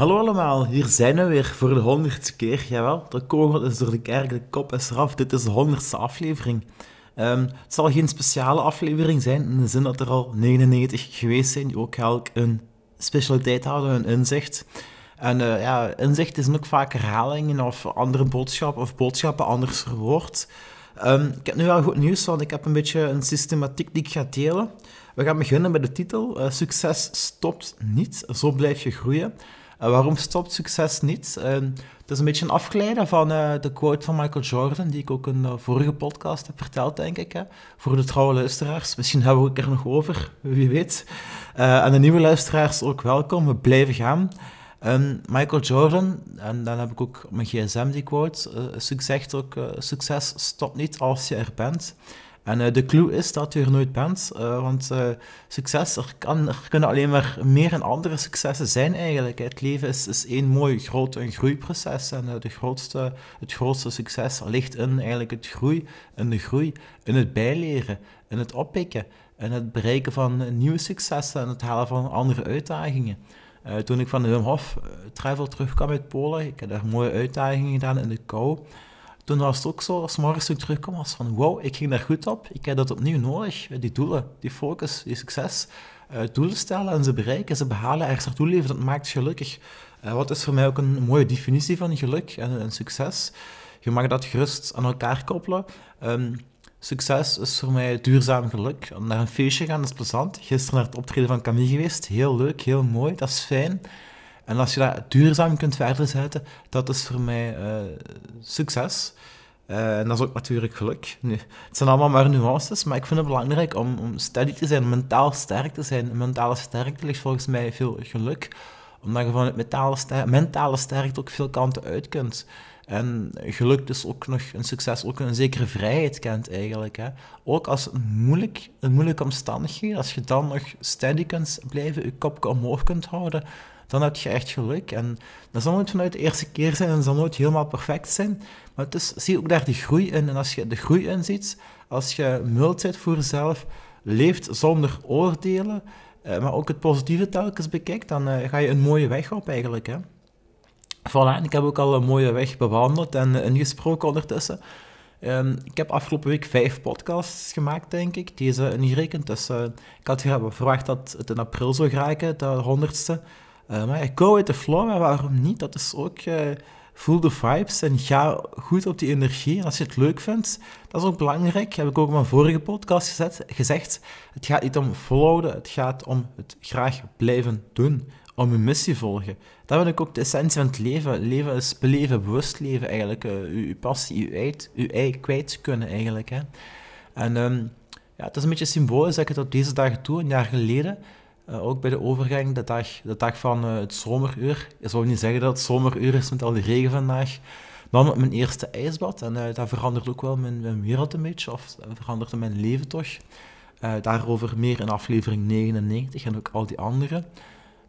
Hallo allemaal, hier zijn we weer voor de honderdste keer. Jawel, de kogel is door de kerk, de kop is eraf. Dit is de honderdste aflevering. Ehm, het zal geen speciale aflevering zijn, in de zin dat er al 99 geweest zijn, die ook elk een specialiteit hadden, een inzicht. En uh, ja, inzicht is ook vaak herhalingen of andere boodschappen, of boodschappen anders verwoord. Um, ik heb nu wel goed nieuws, want ik heb een beetje een systematiek die ik ga delen. We gaan beginnen bij de titel. Uh, succes stopt niet, zo blijf je groeien. Uh, waarom stopt succes niet? Uh, het is een beetje een afgeleide van uh, de quote van Michael Jordan, die ik ook in de vorige podcast heb verteld, denk ik. Voor de trouwe luisteraars. Misschien hebben we het er nog over, wie weet. en de nieuwe luisteraars ook welkom. We blijven gaan. Um, Michael Jordan, en dan heb ik ook mijn gsm die quote, zegt ook, succes stopt niet als je er bent. En uh, de clue is dat je er nooit bent, uh, want uh, succes, er, kan, kunnen alleen maar meer en andere successen zijn eigenlijk. Het leven is, is één mooi groot een groeiproces en de grootste, het grootste succes ligt in eigenlijk het groei, in de groei, in het bijleren, in het oppikken, in het bereiken van nieuwe successen en het halen van andere uitdagingen. toen ik van de Wim Hof travel terugkwam uit Polen, ik heb daar mooie uitdagingen gedaan in de kou, toen was het ook zo, als morgens toen ik terugkwam, was van wow, ik ging daar goed op, ik heb dat opnieuw nodig. Die doelen, die focus, die succes. Uh, doelen stellen en ze bereiken, ze behalen, ergens naartoe leven, dat maakt gelukkig. Uh, wat is voor mij ook een mooie definitie van geluk en, succes? Je mag dat gerust aan elkaar koppelen. Um, succes is voor mij duurzaam geluk. Naar een feestje gaan is plezant. Gisteren naar het optreden van Camille geweest. Heel leuk, heel mooi, dat is fijn. En als je dat duurzaam kunt verder zetten, dat is voor mij uh, succes. Uh, en dat is ook natuurlijk geluk. Nu, het zijn allemaal maar nuances, maar ik vind het belangrijk om, om steady te zijn, mentaal sterk te zijn. Mentale sterkte ligt volgens mij veel geluk, omdat je van het mentale, ster mentale sterkte ook veel kanten uit kunt. En geluk dus ook nog een succes, ook een zekere vrijheid kent eigenlijk. Hè. Ook als een, moeilijk, een moeilijke omstandigheid, als je dan nog steady kunt blijven, je kopje omhoog kunt houden, dan heb je echt geluk. En dat zal nooit vanuit de eerste keer zijn en zal nooit helemaal perfect zijn. Maar het is, zie ook daar die groei in. En als je de groei in ziet, als je bent voor jezelf, leeft zonder oordelen, eh, maar ook het positieve telkens bekijkt, dan eh, ga je een mooie weg op eigenlijk. Hè. Voilà, en ik heb ook al een mooie weg bewandeld en uh, ingesproken ondertussen. Um, ik heb afgelopen week vijf podcasts gemaakt, denk ik. Deze niet rekent. Dus uh, ik had verwacht dat het in april zou geraken, de honderdste. Uh, maar ik go with the flow, maar waarom niet? Dat is ook... Uh, voel de vibes en ga goed op die energie. En als je het leuk vindt, dat is ook belangrijk. Heb ik ook in mijn vorige podcast gezet, gezegd. Het gaat niet om volhouden, het gaat om het graag blijven doen. Om je missie volgen. Dat vind ik ook de essentie van het leven. Leven is beleven, bewust leven eigenlijk. Uh, je, passie, je ei, je ei kwijt kunnen eigenlijk. Hè. En um, ja, het is een beetje symbolisch dat ik het op deze dagen doe. Een jaar geleden uh, ook bij de overgang, de dag, de dag van uh, het zomeruur. Je zou niet zeggen dat het zomeruur is met al die regen vandaag. Dan met mijn eerste ijsbad. En dat verandert ook wel mijn, mijn, wereld een beetje. Of veranderde mijn leven toch. daarover meer in aflevering 99 en ook al die andere.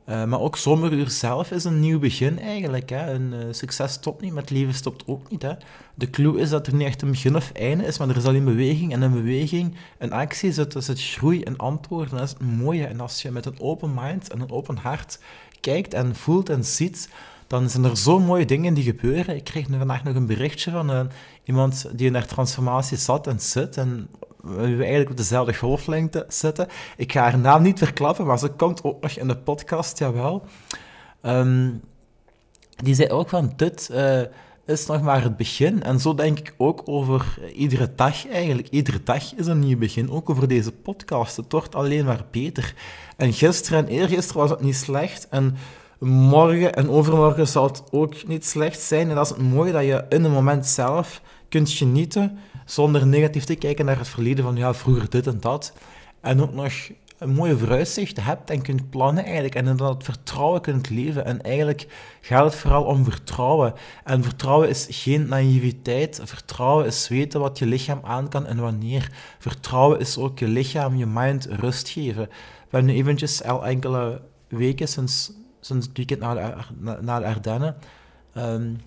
Uh, maar ook Zomeruur zelf is een nieuw begin eigenlijk. Hè. Een uh, succes stopt niet, maar het leven stopt ook niet. Hè. De clue is dat er niet echt een begin of einde is, maar er is alleen beweging. En een beweging, een actie, zit dus het groei en antwoorden. Dat is het mooie. En als je met een open mind en een open hart kijkt en voelt en ziet, dan zijn er zo mooie dingen die gebeuren. Ik kreeg vandaag nog een berichtje van uh, iemand die in haar transformatie zat en zit. En we eigenlijk op dezelfde golflengte zitten. Ik ga haar naam niet verklappen, maar ze komt ook nog in de podcast, jawel. Um, die zei ook van, dit uh, is nog maar het begin. En zo denk ik ook over iedere dag eigenlijk. Iedere dag is een nieuw begin, ook over deze podcast. Het wordt alleen maar beter. En gisteren en eergisteren was het niet slecht. En morgen en overmorgen zal het ook niet slecht zijn. En dat is het mooie, dat je in het moment zelf kunt genieten zonder negatief te kijken naar het verleden van ja, vroeger dit en dat. En ook nog een mooie vooruitzicht hebt en kunt plannen eigenlijk. En dan het vertrouwen kunt leven. En eigenlijk gaat het vooral om vertrouwen. En vertrouwen is geen naïviteit. Vertrouwen is weten wat je lichaam aan kan en wanneer. Vertrouwen is ook je lichaam, je mind rust geven. We hebben nu eventjes al enkele weken sinds, sinds het weekend na de, na de Ardennen... Um,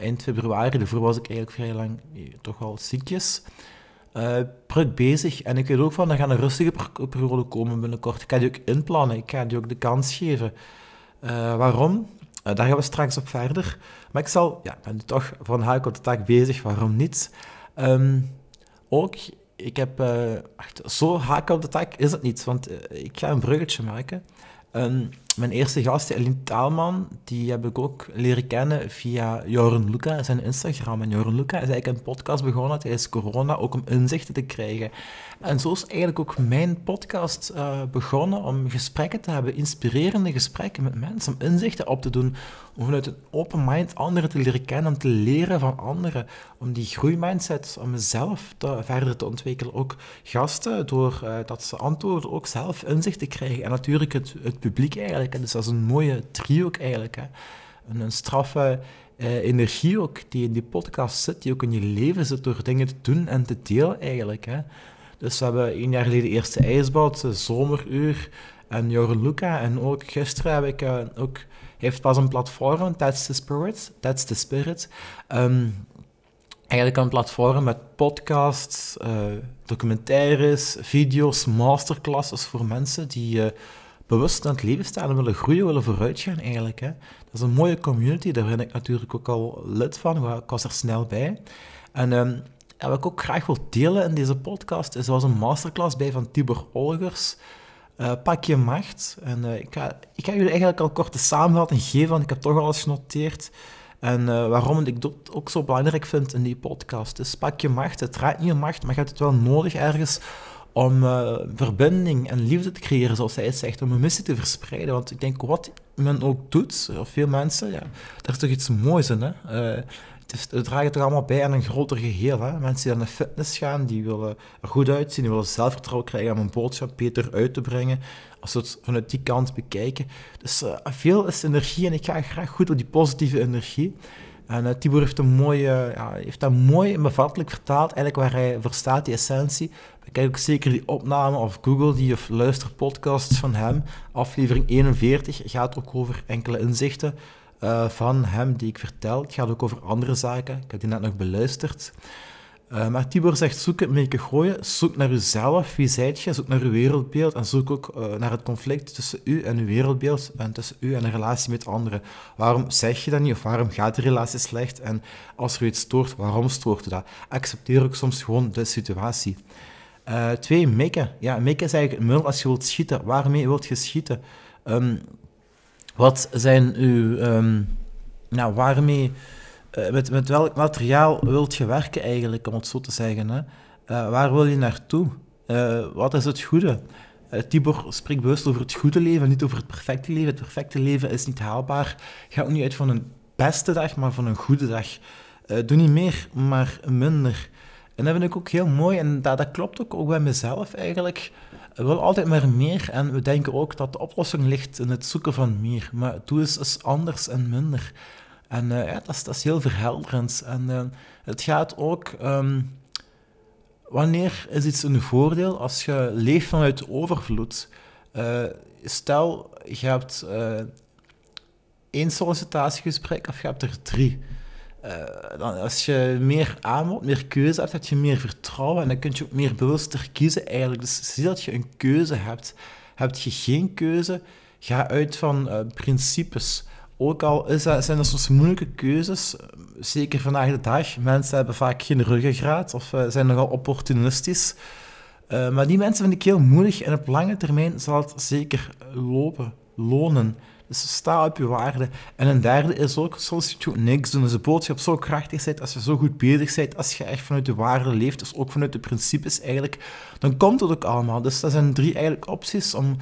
eind februari. Daarvoor was ik eigenlijk vrij lang eh, toch al ziekjes. Uh, bezig. En ik weet ook van, er gaat een rustige periode komen binnenkort. Ik ga die ook inplannen. Ik ga die ook de kans geven. Uh, waarom? daar gaan we straks op verder. Maar ik zal, ja, ben nu toch van haak op de tak bezig, waarom niet? Ehm, ook, ik heb, uh, zo haak op de tak is het niet, want ik ga een bruggetje maken. Um, mijn eerste gast, Eline Taalman, die heb ik ook leren kennen via Joren Luca, zijn Instagram. En Joren Luca is eigenlijk een podcast begonnen tijdens corona, ook om inzichten te krijgen. En zo is eigenlijk ook mijn podcast uh, begonnen, om gesprekken te hebben, inspirerende gesprekken met mensen, om inzichten op te doen, om vanuit een open mind anderen te leren kennen, om te leren van anderen, om die groeimindset, om mezelf te, verder te ontwikkelen. Ook gasten, doordat uh, dat ze antwoorden, ook zelf inzicht te krijgen. En natuurlijk het, het publiek eigenlijk. Dus dat is een mooie trio ook eigenlijk. Hè. Een, een straffe uh, energie ook, die in die podcast zit, die ook in je leven zit, door dingen te doen en te delen eigenlijk. Hè. Dus we hebben een jaar geleden eerste ijsbad, zomeruur en Joren Luca. En ook gisteren heb ik uh, ook, heeft pas een platform, That's the Spirit. That's the Spirit. Um, eigenlijk een platform met podcasts, documentaires, video's, masterclasses voor mensen die bewust aan het leven staan en willen groeien, willen vooruitgaan eigenlijk. Hè. Dat is een mooie community, daar ben ik natuurlijk ook al lid van, ik was er snel bij. En um, en wat ik ook graag wil delen in deze podcast, is was een masterclass bij van Tibor Olgers. Uh, pak je macht. En uh, ik, ga, ik ga jullie eigenlijk al kort de samenvatting geven, want ik heb toch al eens genoteerd. En uh, waarom ik dat ook zo belangrijk vind in die podcast. Pak je macht. Het draait niet om macht, maar je hebt het wel nodig ergens om verbinding en liefde te creëren, zoals hij zegt, om een missie te verspreiden. Want ik denk, wat men ook doet, of veel mensen, ja, daar is toch iets moois in. Hè? het draagt toch allemaal bij aan een groter geheel. Hè? Mensen die naar de fitness gaan, die willen er goed uitzien, die willen zelfvertrouwen krijgen om een boodschap beter uit te brengen. Als we het vanuit die kant bekijken. Dus uh, veel is energie en ik ga graag goed op die positieve energie. En uh, Tibor heeft, een mooie, ja, heeft dat mooi en bevattelijk vertaald, eigenlijk waar hij verstaat, die essentie. Kijk ook zeker die opname of Google die of luister podcasts van hem. Aflevering 41 gaat ook over enkele inzichten uh, van hem die ik vertel. Het gaat ook over andere zaken. Ik heb die net nog beluisterd. Uh, maar Tibor zegt, zoek het mee gooien. Zoek naar uzelf. Wie zijt je? Zoek naar uw wereldbeeld. En zoek ook uh, naar het conflict tussen u en uw wereldbeeld. En tussen u en een relatie met anderen. Waarom zeg je dat niet? Of waarom gaat de relatie slecht? En als er iets stoort, waarom stoort dat? Accepteer ook soms gewoon de situatie. Twee, mikken. Ja, mikken is eigenlijk het als je wilt schieten. Waarmee wilt je schieten? Um, wat zijn uw... Um, nou, waarmee... Uh, met, met welk materiaal wilt je werken eigenlijk, om het zo te zeggen? Hè? Uh, waar wil je naartoe? Uh, wat is het goede? Tibor spreekt bewust over het goede leven, niet over het perfecte leven. Het perfecte leven is niet haalbaar. Ga ook niet uit van een beste dag, maar van een goede dag. doe niet meer, maar minder. En dat vind ik ook heel mooi en dat, dat klopt ook, ook bij mezelf eigenlijk. We willen altijd maar meer en we denken ook dat de oplossing ligt in het zoeken van meer. Maar doe eens, eens anders en minder. En uh, ja, dat is, dat is heel verhelderend. En uh, het gaat ook... Um, wanneer is iets een voordeel? Als je leeft vanuit overvloed. Uh, stel, je hebt één sollicitatiegesprek of je hebt er drie. Dan, als je meer aanbod, meer keuze hebt, heb je meer vertrouwen en dan kun je ook meer bewuster kiezen eigenlijk. Dus zie dat je een keuze hebt. Heb je geen keuze, ga uit van principes. Ook al is zijn dat soms moeilijke keuzes, zeker vandaag de dag. Mensen hebben vaak geen ruggengraat of uh, zijn nogal opportunistisch. maar die mensen vind ik heel moeilijk en op lange termijn zal het zeker lopen, lonen. Dus sta op je waarde. En een derde is ook, soms je niks doen. Als de boodschap zo krachtig bent, als je zo goed bezig bent, als je echt vanuit de waarde leeft, dus ook vanuit de principes eigenlijk, dan komt het ook allemaal. Dus dat zijn drie eigenlijk opties om,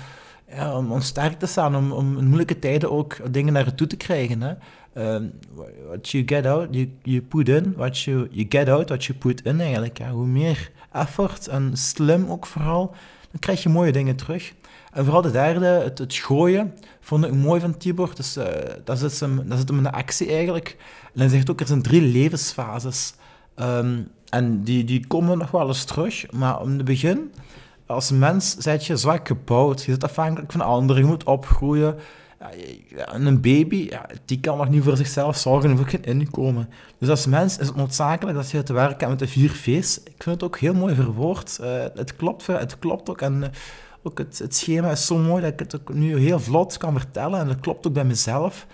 om, sterk te staan, om, om in moeilijke tijden ook dingen naar toe te krijgen. Hè. Uh, what you get out, you, you put in. What you, you get out, what you put in eigenlijk. Hè. Hoe meer effort en slim ook vooral, dan krijg je mooie dingen terug. En vooral de derde, het, het gooien, vond ik mooi van Tibor. Dus uh, dat, zit hem, dat zit hem in de actie eigenlijk. En hij zegt ook, er zijn drie levensfases. Um, en die, die komen nog wel eens terug. Maar in het begin, als mens, zijt je zwak gebouwd. Je zit afhankelijk van anderen, je moet opgroeien. Een baby, die kan nog niet voor zichzelf zorgen, voor geen inkomen. Dus als mens is het noodzakelijk dat je te werken hebt met de vier V's. Ik vind het ook heel mooi verwoord. Uh, het, klopt, het klopt ook. En, uh, ook het, het schema is zo mooi dat ik het ook nu heel vlot kan vertellen. En dat klopt ook bij mezelf.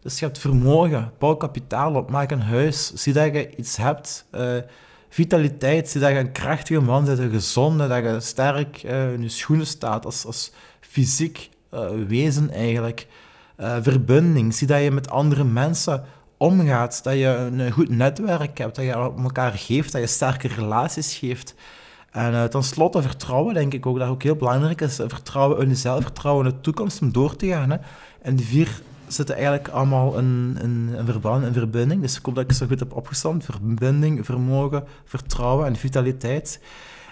Dus je hebt vermogen, bouw kapitaal op, maak een huis, zie dat je iets hebt. Vitaliteit, zie dat je een krachtige man bent, een gezonde, dat je sterk uh, in je schoenen staat als, als fysiek uh, wezen eigenlijk. verbinding, zie dat je met andere mensen omgaat, dat je een goed netwerk hebt, dat je elkaar geeft, dat je sterke relaties geeft. En uh, tenslotte vertrouwen, denk ik ook, dat ook heel belangrijk is. Vertrouwen in jezelf, vertrouwen in de toekomst om door te gaan. Hè. En die vier zitten eigenlijk allemaal in, in, in verband, in verbinding. Dus ik hoop dat ik zo goed heb opgestampt. Verbinding, vermogen, vertrouwen en vitaliteit.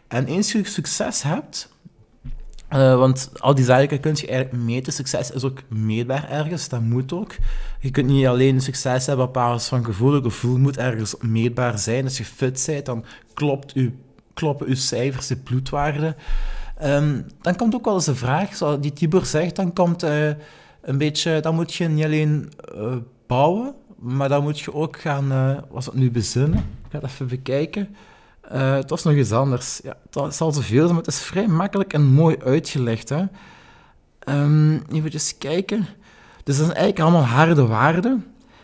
En eens je succes hebt, uh, want al die zaken kun je eigenlijk meten. Succes is ook meetbaar ergens, dat moet ook. Je kunt niet alleen succes hebben op basis van gevoel. Gevoel moet ergens meetbaar zijn. Als je fit bent, dan klopt je, kloppen je cijfers, je bloedwaarden. Um, dan komt ook wel eens de vraag, zoals die Tibor zegt, dan komt uh, een beetje... Dan moet je niet alleen uh, bouwen, maar dan moet je ook gaan... was het nu bezinnen? Ik ga het even bekijken. Uh, het was nog iets anders. Ja, het zal zoveel zijn, maar het is vrij makkelijk en mooi uitgelegd. Hè? Um, even kijken. Dus dat zijn eigenlijk allemaal harde waarden.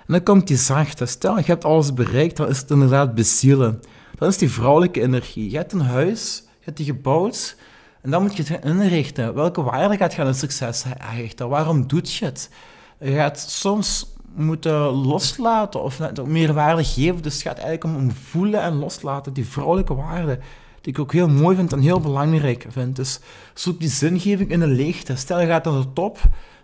En dan komt die zachte. Stel, je hebt alles bereikt, dan is het inderdaad bezielen. Dan is die vrouwelijke energie. Je hebt een huis, je hebt die gebouwd, en dan moet je het inrichten. Welke waarde gaat je aan het succes hechten? Waarom doet je het? Je gaat soms moeten loslaten of meer waarde geven. Dus het gaat eigenlijk om, voelen en loslaten, die vrouwelijke waarde, die ik ook heel mooi vind en heel belangrijk vind. Dus zoek die zingeving in de leegte. Stel, je gaat naar de top,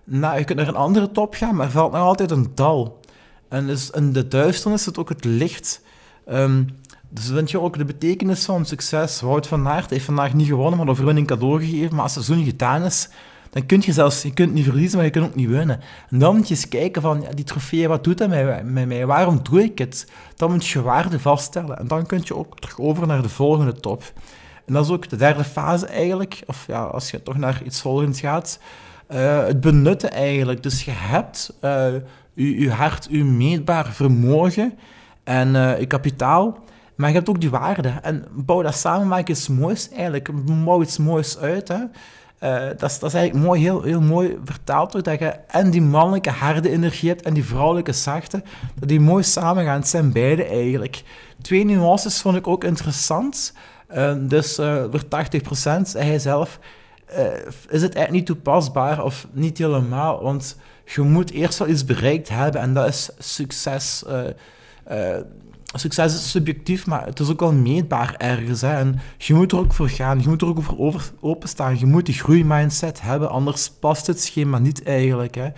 nou, je kunt naar een andere top gaan, maar er valt nog altijd een dal. En dus in de duisternis zit ook het licht. Um, dus vind je ook de betekenis van succes. Wout van Aert heeft vandaag niet gewonnen, maar de overwinning cadeau gegeven. Maar als het seizoen gedaan is, dan kun je zelfs, je kunt niet verliezen, maar je kunt ook niet winnen. En dan moet je eens kijken van, ja, die trofee, wat doet dat met, met mij? Waarom doe ik het? Dan moet je waarde vaststellen. En dan kun je ook terug over naar de volgende top. En dat is ook de derde fase eigenlijk, of ja, als je toch naar iets volgends gaat, uh, het benutten eigenlijk. Dus je hebt je, je hart, je meetbaar vermogen en je kapitaal, maar je hebt ook die waarde. En bouw dat samen, maak iets moois eigenlijk. Bouw iets moois uit, hè. Uh, dat, is, dat is eigenlijk mooi, heel, heel mooi vertaald ook, dat je en die mannelijke harde energie hebt en die vrouwelijke zachte, dat die mooi samengaan. Het zijn beide eigenlijk. Twee nuances vond ik ook interessant. Uh, dus uh, voor 80% hij zelf is het eigenlijk niet toepasbaar of niet helemaal, want je moet eerst wel iets bereikt hebben en dat is succes succes is subjectief, maar het is ook wel meetbaar ergens. Hè. En je moet er ook voor gaan, je moet er ook voor over, openstaan. Je moet die groeimindset hebben, anders past het schema niet eigenlijk. Hè.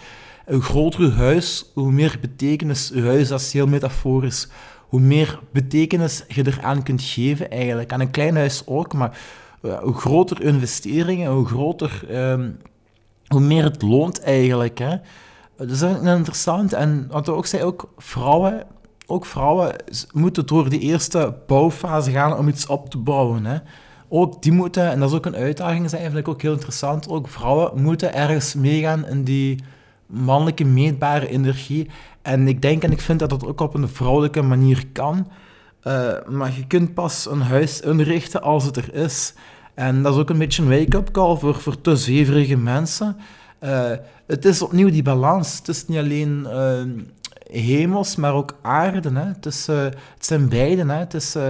Hoe groter huis, hoe meer betekenis huis, dat is heel metaforisch, hoe meer betekenis je eraan kunt geven eigenlijk. Aan een klein huis ook, maar hoe groter investeringen, hoe groter... Um, hoe meer het loont eigenlijk. Hè. Dat is interessant. En wat we ook zei, ook vrouwen ook vrouwen moeten door die eerste bouwfase gaan om iets op te bouwen. Hè. Ook die moeten, en dat is ook een uitdaging zijn, ik ook heel interessant, ook vrouwen moeten ergens meegaan in die mannelijke meetbare energie. En ik denk en ik vind dat dat ook op een vrouwelijke manier kan. Uh, maar je kunt pas een huis inrichten als het er is. En dat is ook een beetje een wake-up call voor, voor te zweverige mensen. Uh, het is opnieuw die balans. Het is niet alleen uh, hemels, maar ook aarde. Hè. Het, is, uh, het zijn beide. Hè. Het, is, uh,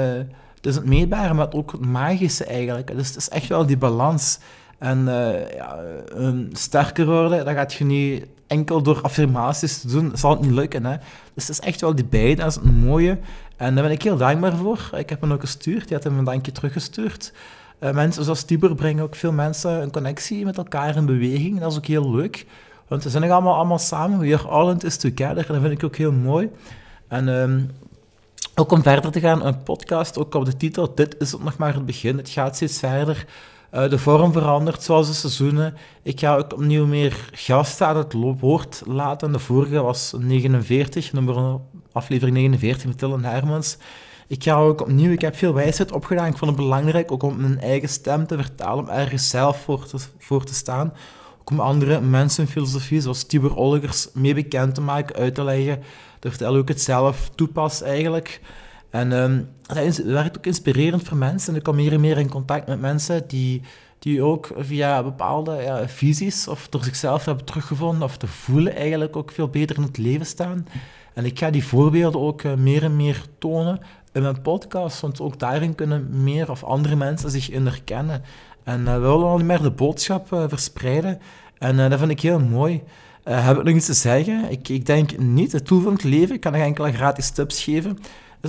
het is het meetbare, maar ook het magische eigenlijk. Dus het is echt wel die balans. En uh, ja, sterker worden, dat gaat je niet enkel door affirmaties te doen, zal het niet lukken. Hè. Dus het is echt wel die beide, dat is een mooie. En daar ben ik heel dankbaar voor. Ik heb hem ook gestuurd, die had hem een dankje teruggestuurd. mensen zoals Tibor brengen ook veel mensen een connectie met elkaar in beweging. Dat is ook heel leuk. Want we zijn nog allemaal, allemaal samen. We are all in together. Dat vind ik ook heel mooi. En um, ook om verder te gaan, een podcast, ook op de titel, dit is nog maar het begin. Het gaat steeds verder. Uh, de vorm verandert, zoals de seizoenen. Ik ga ook opnieuw meer gasten aan het woord laten. De vorige was 49, nummer, aflevering 49 met Tillen Hermans. Ik ga ook opnieuw, ik heb veel wijsheid opgedaan. Ik vond het belangrijk ook om mijn eigen stem te vertalen, om ergens zelf voor te, voor te staan om andere mensenfilosofie, zoals Tibor Olgers, mee bekend te maken, uit te leggen. Terwijl ook het zelf toepast eigenlijk. En um, dat werkt ook inspirerend voor mensen. En ik kom meer en meer in contact met mensen die die ook via bepaalde ja, visies of door zichzelf hebben teruggevonden of te voelen eigenlijk ook veel beter in het leven staan. En ik ga die voorbeelden ook uh, meer en meer tonen in mijn podcast, want ook daarin kunnen meer of andere mensen zich in herkennen. En uh, we willen al niet meer de boodschap uh, verspreiden. En dat vind ik heel mooi. heb ik nog iets te zeggen? Ik, ik denk niet. Het doel van het leven, ik kan nog enkele gratis tips geven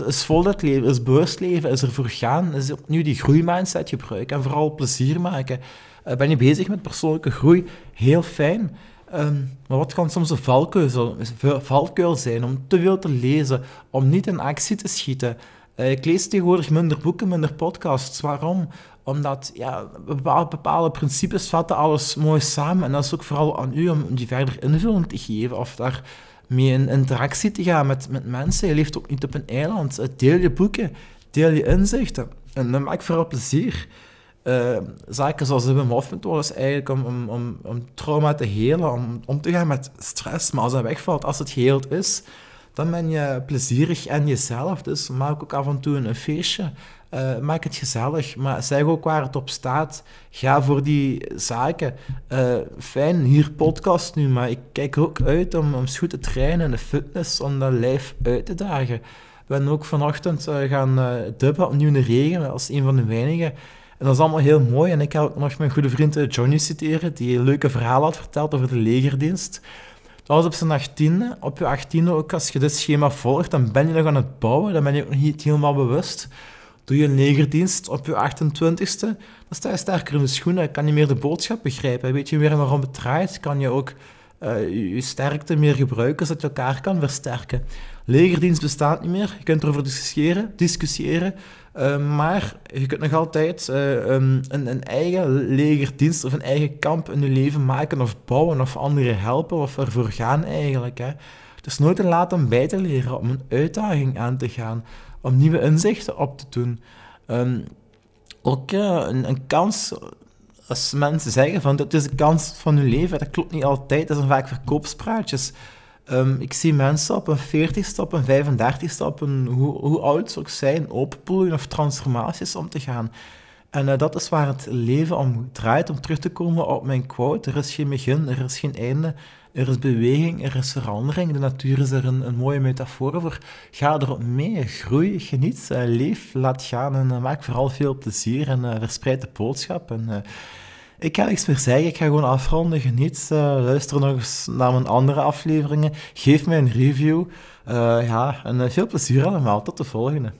is vol dat leven, is bewust leven, is ervoor gaan, is opnieuw die groeimindset gebruiken en vooral plezier maken. Uh, ben je bezig met persoonlijke groei? Heel fijn. Ehm, maar wat kan soms een valkuil, valkuil zijn om te veel te lezen, om niet in actie te schieten? Uh, ik lees tegenwoordig minder boeken, minder podcasts. Waarom? Omdat ja, bepaalde, principes vatten alles mooi samen. En dat is ook vooral aan u om die verder invulling te geven of daar mee in interactie te gaan met, met mensen. Je leeft ook niet op een eiland. Deel je boeken, deel je inzichten. En dat maakt vooral plezier. Uh, zaken zoals de Wim Hof is eigenlijk om, om, om, om trauma te helen, om om te gaan met stress. Maar als dat wegvalt, als het geheeld is, dan ben je plezierig en jezelf. Dus maak ook af en toe een feestje. Uh, maak het gezellig, maar zeg ook waar het op staat. Ga voor die zaken. Uh, fijn, hier podcast nu, maar ik kijk ook uit om, om goed te trainen in de fitness, om dat lijf uit te dagen. We ben ook vanochtend uh, gaan dubben, opnieuw in de regen, als een van de weinigen. En dat is allemaal heel mooi. En ik ga ook nog mijn goede vriend Johnny citeren, die een leuke verhaal had verteld over de legerdienst. Dat was op zijn achttiende. Op je achttiende, ook als je dit schema volgt, dan ben je nog aan het bouwen, dan ben je ook nog niet helemaal bewust. Doe je een legerdienst op je 28ste, dan sta je sterker in de schoenen. Kan je meer de boodschap begrijpen. Weet je meer waarom het draait. Kan je ook uh, je sterkte meer gebruiken, zodat je elkaar kan versterken. Legerdienst bestaat niet meer. Je kunt erover discussiëren, discussiëren uh, maar je kunt nog altijd uh, um, een, een, eigen legerdienst of een eigen kamp in je leven maken of bouwen of anderen helpen of ervoor gaan eigenlijk. Hè. Het is nooit te laat om bij te leren, om een uitdaging aan te gaan om nieuwe inzichten op te doen. Um, ook een, een, kans, als mensen zeggen van dit is de kans van hun leven, dat klopt niet altijd, dat zijn vaak verkoopspraatjes. Um, ik zie mensen op een 40 op een 35 op een, hoe, hoe oud ze ook zijn, openbloeien of transformaties om te gaan. En uh, dat is waar het leven om draait, om terug te komen op mijn quote. Er is geen begin, er is geen einde. Er is beweging, er is verandering. De natuur is er een, een mooie metafoor voor. Ga erop mee, groei, geniet, uh, leef, laat gaan en uh, maak vooral veel plezier en uh, verspreid de boodschap. En, ik ga niks meer zeggen, ik ga gewoon afronden, geniet, luister nog eens naar mijn andere afleveringen, geef mij een review. ja, en veel plezier allemaal, tot de volgende.